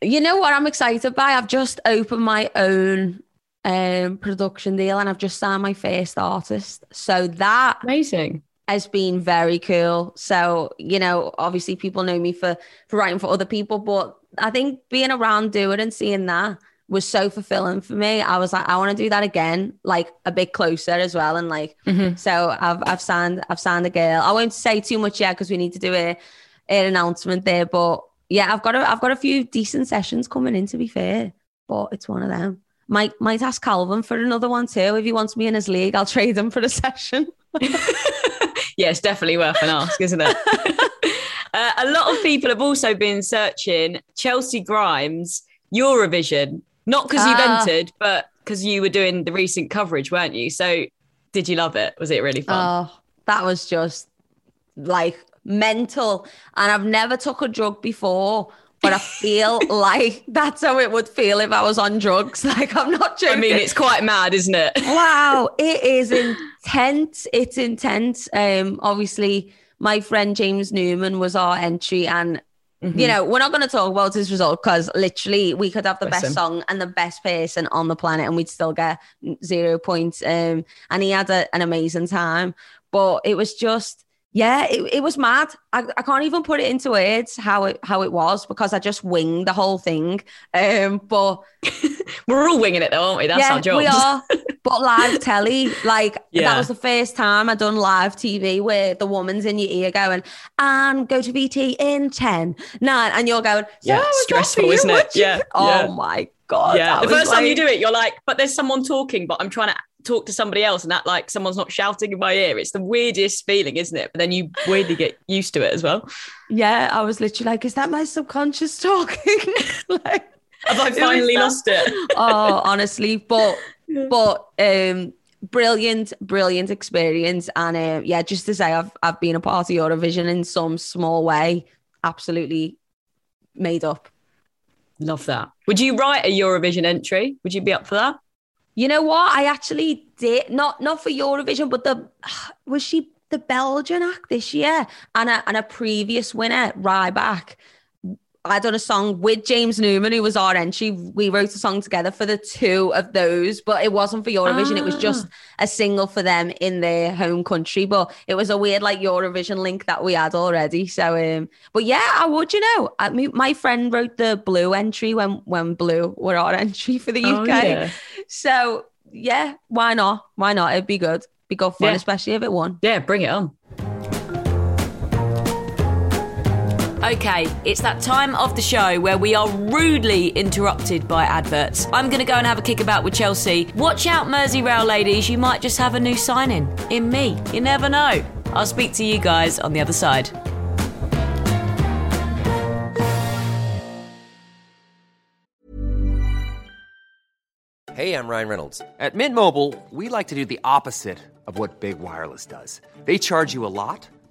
You know what I'm excited by? I've just opened my own um, production deal and I've just signed my first artist. So that amazing has been very cool. So, you know, obviously people know me for for writing for other people, but I think being around doing and seeing that was so fulfilling for me. I was like, I want to do that again, like a bit closer as well. And like, mm-hmm. so I've I've signed I've signed a girl. I won't say too much yet because we need to do a an announcement there. But yeah, I've got a I've got a few decent sessions coming in to be fair. But it's one of them. Might might ask Calvin for another one too. If he wants me in his league, I'll trade him for a session. (laughs) yeah, it's definitely worth an ask, isn't it? (laughs) uh, a lot of people have also been searching Chelcee Grimes Eurovision, not because you've uh, entered, but because you were doing the recent coverage, weren't you? So, did you love it? Was it really fun? Oh, that was just like mental. And I've never took a drug before, but I feel like that's how it would feel if I was on drugs. (laughs) Like I'm not joking. I mean, it's quite mad, isn't it? (laughs) wow, it is intense. It's intense. Um, obviously, my friend James Newman was our entry, and mm-hmm. you know, we're not going to talk about his result because literally we could have the best song and the best person on the planet, and we'd still get zero points. Um, and he had a, an amazing time, but it was just yeah, it, it was mad. I, I can't even put it into words how it how it was because I just winged the whole thing. Um, but (laughs) we're all winging it though, aren't we? That's yeah, our job. We are. (laughs) but live telly, like yeah. that was the first time I'd done live TV where the woman's in your ear going, and go to VT in 10, 9, and you're going, yeah, stressful, isn't it? Yeah. Oh yeah. my God. Yeah. The first like... time you do it, you're like, but there's someone talking, but I'm trying to talk to somebody else and act like someone's not shouting in my ear. It's the weirdest feeling, isn't it? But then you weirdly get used to it as well. Yeah, I was literally like, is that my subconscious talking? (laughs) like, have I finally lost it? (laughs) oh, honestly, but but um brilliant, brilliant experience. And uh, yeah, just to say, I've I've been a part of Eurovision in some small way. Absolutely made up. Love that. Would you write a Eurovision entry? Would you be up for that? You know what? I actually did not not for Eurovision, but the (sighs) was she the Belgian act this year and a and a previous winner, Rybak. I done a song with James Newman, who was our entry. We wrote a song together for the two of those, but it wasn't for Eurovision. Ah. It was just ah. a single for them in their home country. But it was a weird like Eurovision link that we had already. So, um, but yeah, I would. You know, I mean, my friend wrote the Blue entry when when Blue were our (laughs) entry for the UK. Oh, yeah. So yeah, why not? Why not? It'd be good. Be good fun, Yeah. especially if it won. Yeah, bring it on. Okay, it's that time of the show where we are rudely interrupted by adverts. I'm going to go and have a kickabout with Chelcee. Watch out, Merseyrail ladies, you might just have a new signing in me. You never know. I'll speak to you guys on the other side. Hey, I'm Ryan Reynolds. At Mint Mobile, we like to do the opposite of what Big Wireless does. They charge you a lot,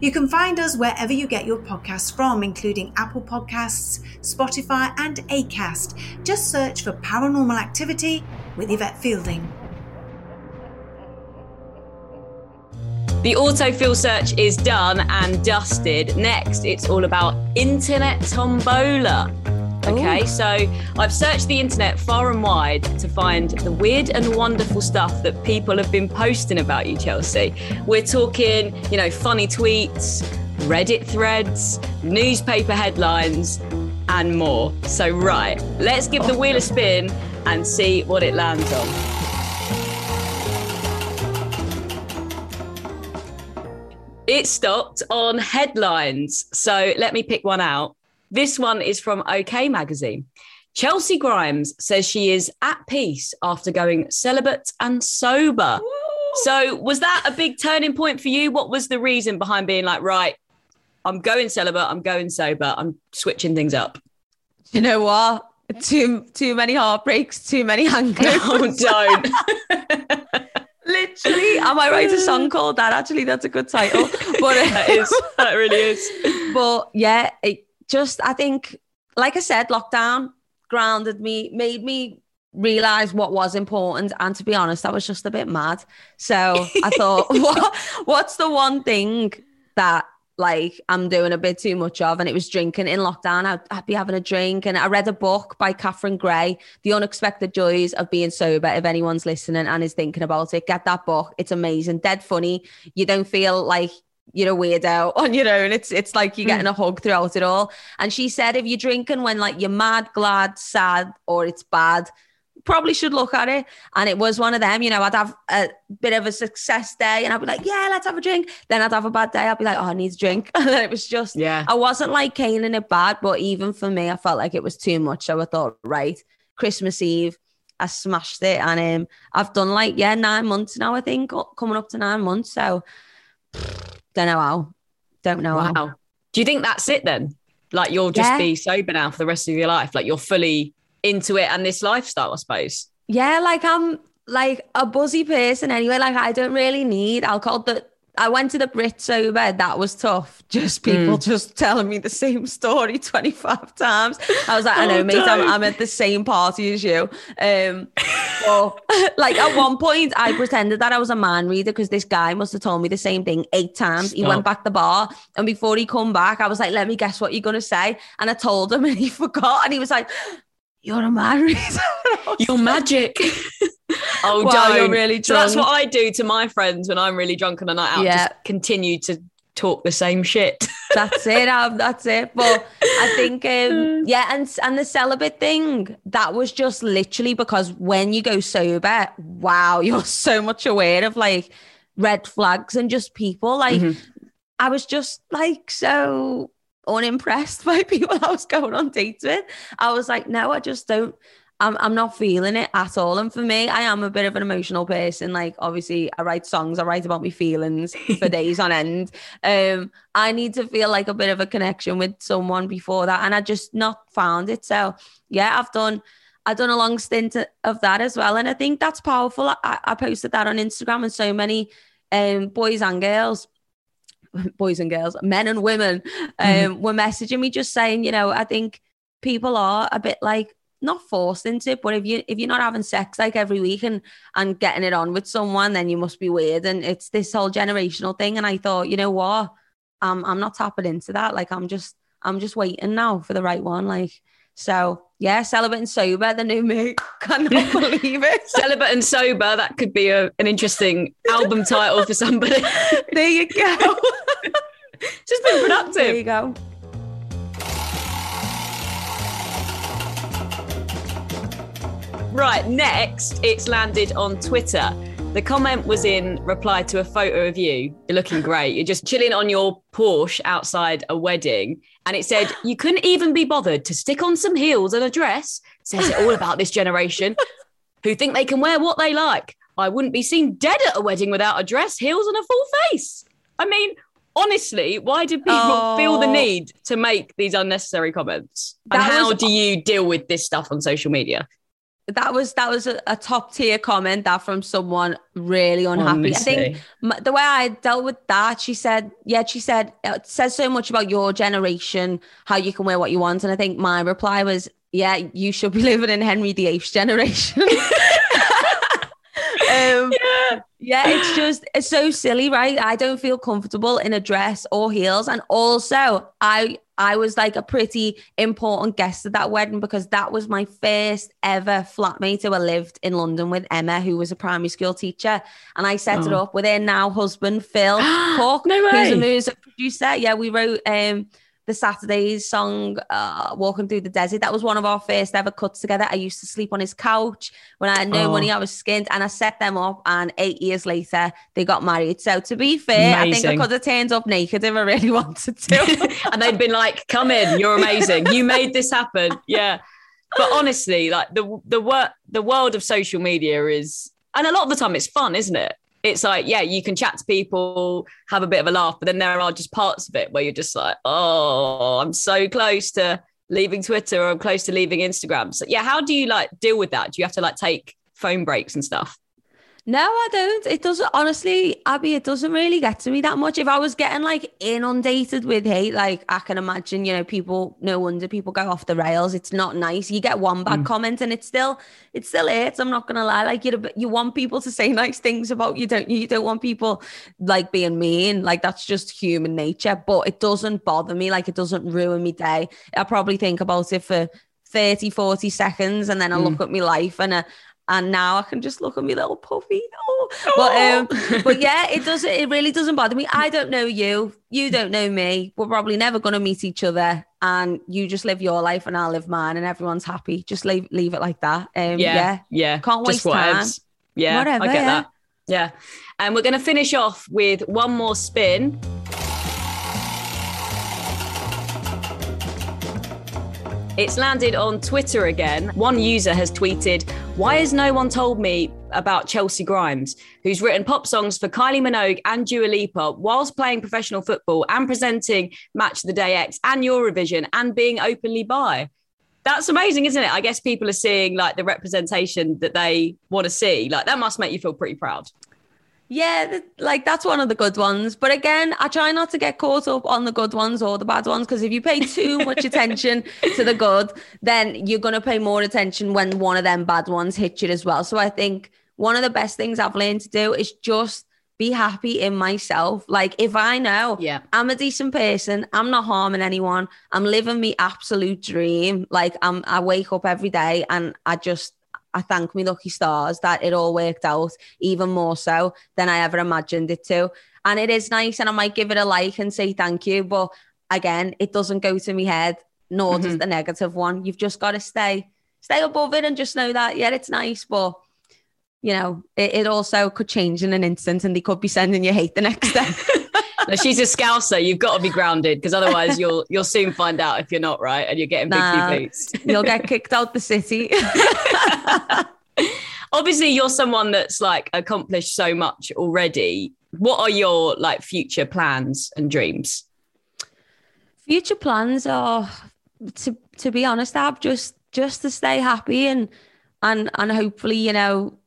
You can find us wherever you get your podcasts from, including Apple Podcasts, Spotify, and Acast. Just search for Paranormal Activity with Yvette Fielding. The autofill search is done and dusted. Next, it's all about internet tombola. Okay, so I've searched the internet far and wide to find the weird and wonderful stuff that people have been posting about you, Chelcee. We're talking, you know, funny tweets, Reddit threads, newspaper headlines, and more. So, right, let's give the wheel a spin and see what it lands on. It stopped on headlines. So let me pick one out. This one is from OK Magazine. Chelcee Grimes says she is at peace after going celibate and sober. So, was that a big turning point for you? What was the reason behind being like, right, I'm going celibate, I'm going sober, I'm switching things up? You know what? Too too many heartbreaks, too many hangers. (laughs) Oh, don't. (laughs) Literally, am I might write a song (sighs) called that. Actually, that's a good title. But (laughs) that is, that really is. but yeah, it just I think, like I said, lockdown grounded me, made me realize what was important. And to be honest, I was just a bit mad. So I thought, (laughs) what, what's the one thing that like I'm doing a bit too much of? And it was drinking in lockdown. I'd, I'd be having a drink, and I read a book by Catherine Gray, The Unexpected Joys of Being Sober. If anyone's listening and is thinking about it, get that book. It's amazing, dead funny. You don't feel like you're a weirdo on your own. It's it's like you're getting a hug throughout it all. And she said if you're drinking when like you're mad, glad, sad, or it's bad, probably should look at it. And it was one of them, you know, I'd have a bit of a success day and I'd be like, yeah, let's have a drink. Then I'd have a bad day. I'd be like, oh, I need a drink. (laughs) And then it was just, Yeah. I wasn't like caning it bad, but even for me, I felt like it was too much. So I thought, right, Christmas Eve, I smashed it. And um, I've done like, yeah, nine months now, I think, coming up to nine months. So don't know how. Don't know how. Do you think that's it then? Like you'll just Yeah. be sober now for the rest of your life. Like you're fully into it and this lifestyle, I suppose. Yeah, like I'm like a buzzy person anyway. Like I don't really need alcohol. The I went to the Brit sober. That was tough. (laughs) Just people just telling me the same story (laughs) 25 times. I was like, I know, Oh, mate, I'm. I'm at the same party as you. Um, but (laughs) like at one point, I pretended that I was a man reader because this guy must have told me the same thing eight times. He went back the bar, and before he come back, I was like, let me guess what you're gonna say. And I told him, and he forgot, and he was like, "You're a man reader." And I was You're magic. Oh, Wow, don't. you're really So that's what I do to my friends when I'm really drunk on a night out. Yeah. Just continue to talk the same shit. (laughs) that's it. Um, that's it. But I think, um, (laughs) yeah, and and the celibate thing that was just literally because when you go sober, wow, (laughs) you're so much aware of like red flags and just people. Like I was just like so unimpressed by people I was going on dates with. I was like, no, I just don't. I'm, I'm not feeling it at all. And for me, I am a bit of an emotional person. Like, obviously, I write songs, I write about my feelings for (laughs) days on end. Um, I need to feel like a bit of a connection with someone before that. And I just not found it. So, yeah, I've done. I've done a long stint of that as well. And I think that's powerful. I, I posted that on Instagram, and so many um, boys and girls (laughs) boys and girls, men and women, um, were messaging me just saying, you know, I think people are a bit like not forced into it, but if you if you're not having sex like every week and and getting it on with someone, then you must be weird. And it's this whole generational thing. And I thought, you know what, I'm I'm not tapping into that. Like I'm just I'm just waiting now for the right one. Like so, yeah, celibate and sober, the new me. (laughs) Cannot (laughs) believe it. Celibate and sober. That could be a, an interesting album title for somebody. (laughs) there you go. Just been productive. there you go. Right, next, it's landed on Twitter. The comment was in reply to a photo of you. You're looking great. You're just chilling on your Porsche outside a wedding. And it said, You couldn't even be bothered to stick on some heels and a dress. Says it all about this generation who think they can wear what they like. I wouldn't be seen dead at a wedding without a dress, heels, and a full face. I mean, honestly, why do people feel the Oh. need to make these unnecessary comments? And That how was- do you deal with this stuff on social media? That was that was a, a top tier comment that from someone really unhappy. I think Honestly. m- the way I dealt with that, she said, yeah, she said uh, it says so much about your generation, how you can wear what you want, and I think my reply was, yeah, you should be (laughs) living in Henry VIII's generation. (laughs) um, (laughs) Yeah. yeah, it's just it's so silly, right? I don't feel comfortable in a dress or heels, and also I I was like a pretty important guest at that wedding because that was my first ever flatmate who I lived in London with Emma, who was a primary school teacher, and I set it Oh. up with her now husband Phil (gasps) Cook, No who's a music producer. Yeah, we wrote um the Saturdays song, uh, Walking Through the Desert. That was one of our first ever cuts together. I used to sleep on his couch when I had no Oh. money. I was skint and I set them up. And eight years later, they got married. So to be fair, I think I Amazing. could have turned up naked if I really (laughs) wanted to. (laughs) and they'd been like, "Come in, you're amazing. You made this happen." Yeah, but honestly, like the the work, the world of social media is, and a lot of the time it's fun, isn't it? It's like, yeah, you can chat to people, have a bit of a laugh, but then there are just parts of it where you're just like, oh, I'm so close to leaving Twitter or I'm close to leaving Instagram. So yeah, how do you like deal with that? Do you have to like take phone breaks and stuff? No, I don't. It doesn't honestly, Abby, it doesn't really get to me that much. If I was getting like inundated with hate, like I can imagine, you know, people no wonder people go off the rails. It's not nice. You get one bad mm. comment and it's still it still hurts. I'm not gonna lie. Like you you want people to say nice things about you, don't you? You don't want people like being mean. Like that's just human nature. But it doesn't bother me, like it doesn't ruin me day. I probably think about it for 30, 40 seconds and then I look mm. at my life and I and now I can just look at me little puffy. (laughs) Oh. But um, but yeah, it (laughs) doesn't. It really doesn't bother me. I don't know you. You don't know me. We're probably never going to meet each other. And you just live your life, and I'll live mine, and everyone's happy. Just leave leave it like that. Um, yeah. yeah, yeah. Can't Just waste time. Yeah, Whatever, I get yeah. that. Yeah, and we're going to finish off with one more spin. It's landed on Twitter again. One user has tweeted, Why has no one told me about Chelcee Grimes, who's written pop songs for Kylie Minogue and Dua Lipa whilst playing professional football and presenting Match of the Day X and Eurovision and being openly bi? That's amazing, isn't it? I guess people are seeing like the representation that they want to see. Like that must make you feel pretty proud. Yeah, th- like that's one of the good ones. But again, I try not to get caught up on the good ones or the bad ones because if you pay too (laughs) much attention to the good, then you're going to pay more attention when one of them bad ones hit you as well. So I think one of the best things I've learned to do is just be happy in myself. Like if I know Yeah. I'm a decent person, I'm not harming anyone, I'm living my absolute dream. Like I'm I wake up every day and I just I thank me lucky stars that it all worked out even more so than I ever imagined it to. And it is nice and I might give it a like and say thank you, but again, it doesn't go to my head, nor does mm-hmm. the negative one. You've just got to stay stay above it and just know that yeah, it's nice, but you know, it, it also could change in an instant and they could be sending you hate the next day. (laughs) No, she's a scouser. You've got to be grounded because otherwise you'll you'll soon find out if you're not right and you're getting big Nah. blue boots. You'll get (laughs) kicked out the city. (laughs) (laughs) Obviously, you're someone that's like accomplished so much already. What are your like future plans and dreams? Future plans are to to be honest, Ab, just just to stay happy and and and hopefully, you know,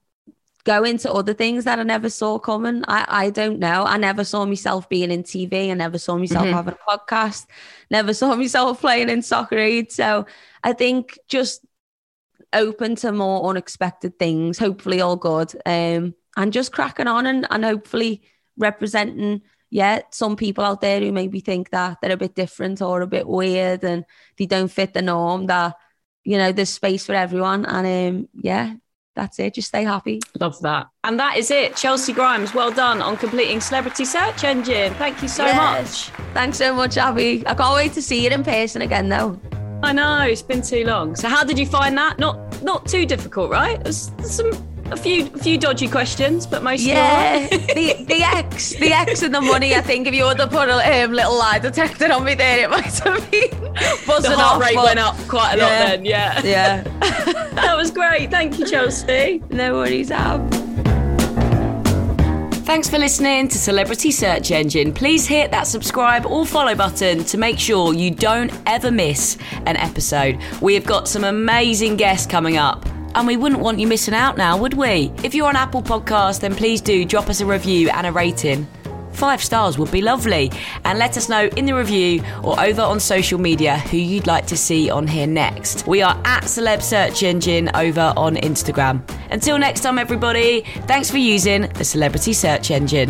go into other things that I never saw coming. I, I don't know. I never saw myself being in TV. I never saw myself Mhm. having a podcast. Never saw (laughs) myself playing in soccer aid. So I think just open to more unexpected things, hopefully all good. Um, and just cracking on and, and hopefully representing, yeah, some people out there who maybe think that they're a bit different or a bit weird and they don't fit the norm, that, you know, there's space for everyone. And um, yeah, that's it. Just stay happy. Love that. And that is it. Chelcee Grimes, well done on completing Celebrity Search Engine. Thank you so Yes. much. Thanks so much, Abby. I can't wait to see it in person again, though. I know it's been too long. So how did you find that? Not not too difficult, right? There's some a few a few dodgy questions, but mostly Yeah, right. the the X, the X and the money. I think if you would have put a um, little lie detector on me there, it might have been (laughs) buzzing the heart rate but- went up quite a lot Yeah. then. Yeah, Yeah, (laughs) that was great. Thank you, Chelcee. no worries, Ab. Thanks for listening to Celebrity Search Engine. Please hit that subscribe or follow button to make sure you don't ever miss an episode. We have got some amazing guests coming up. And we wouldn't want you missing out now, would we? If you're on Apple Podcasts, then please do drop us a review and a rating. Five stars would be lovely. And let us know in the review or over on social media who you'd like to see on here next. We are at Celeb Search Engine over on Instagram. Until next time, everybody, thanks for using the Celebrity Search Engine.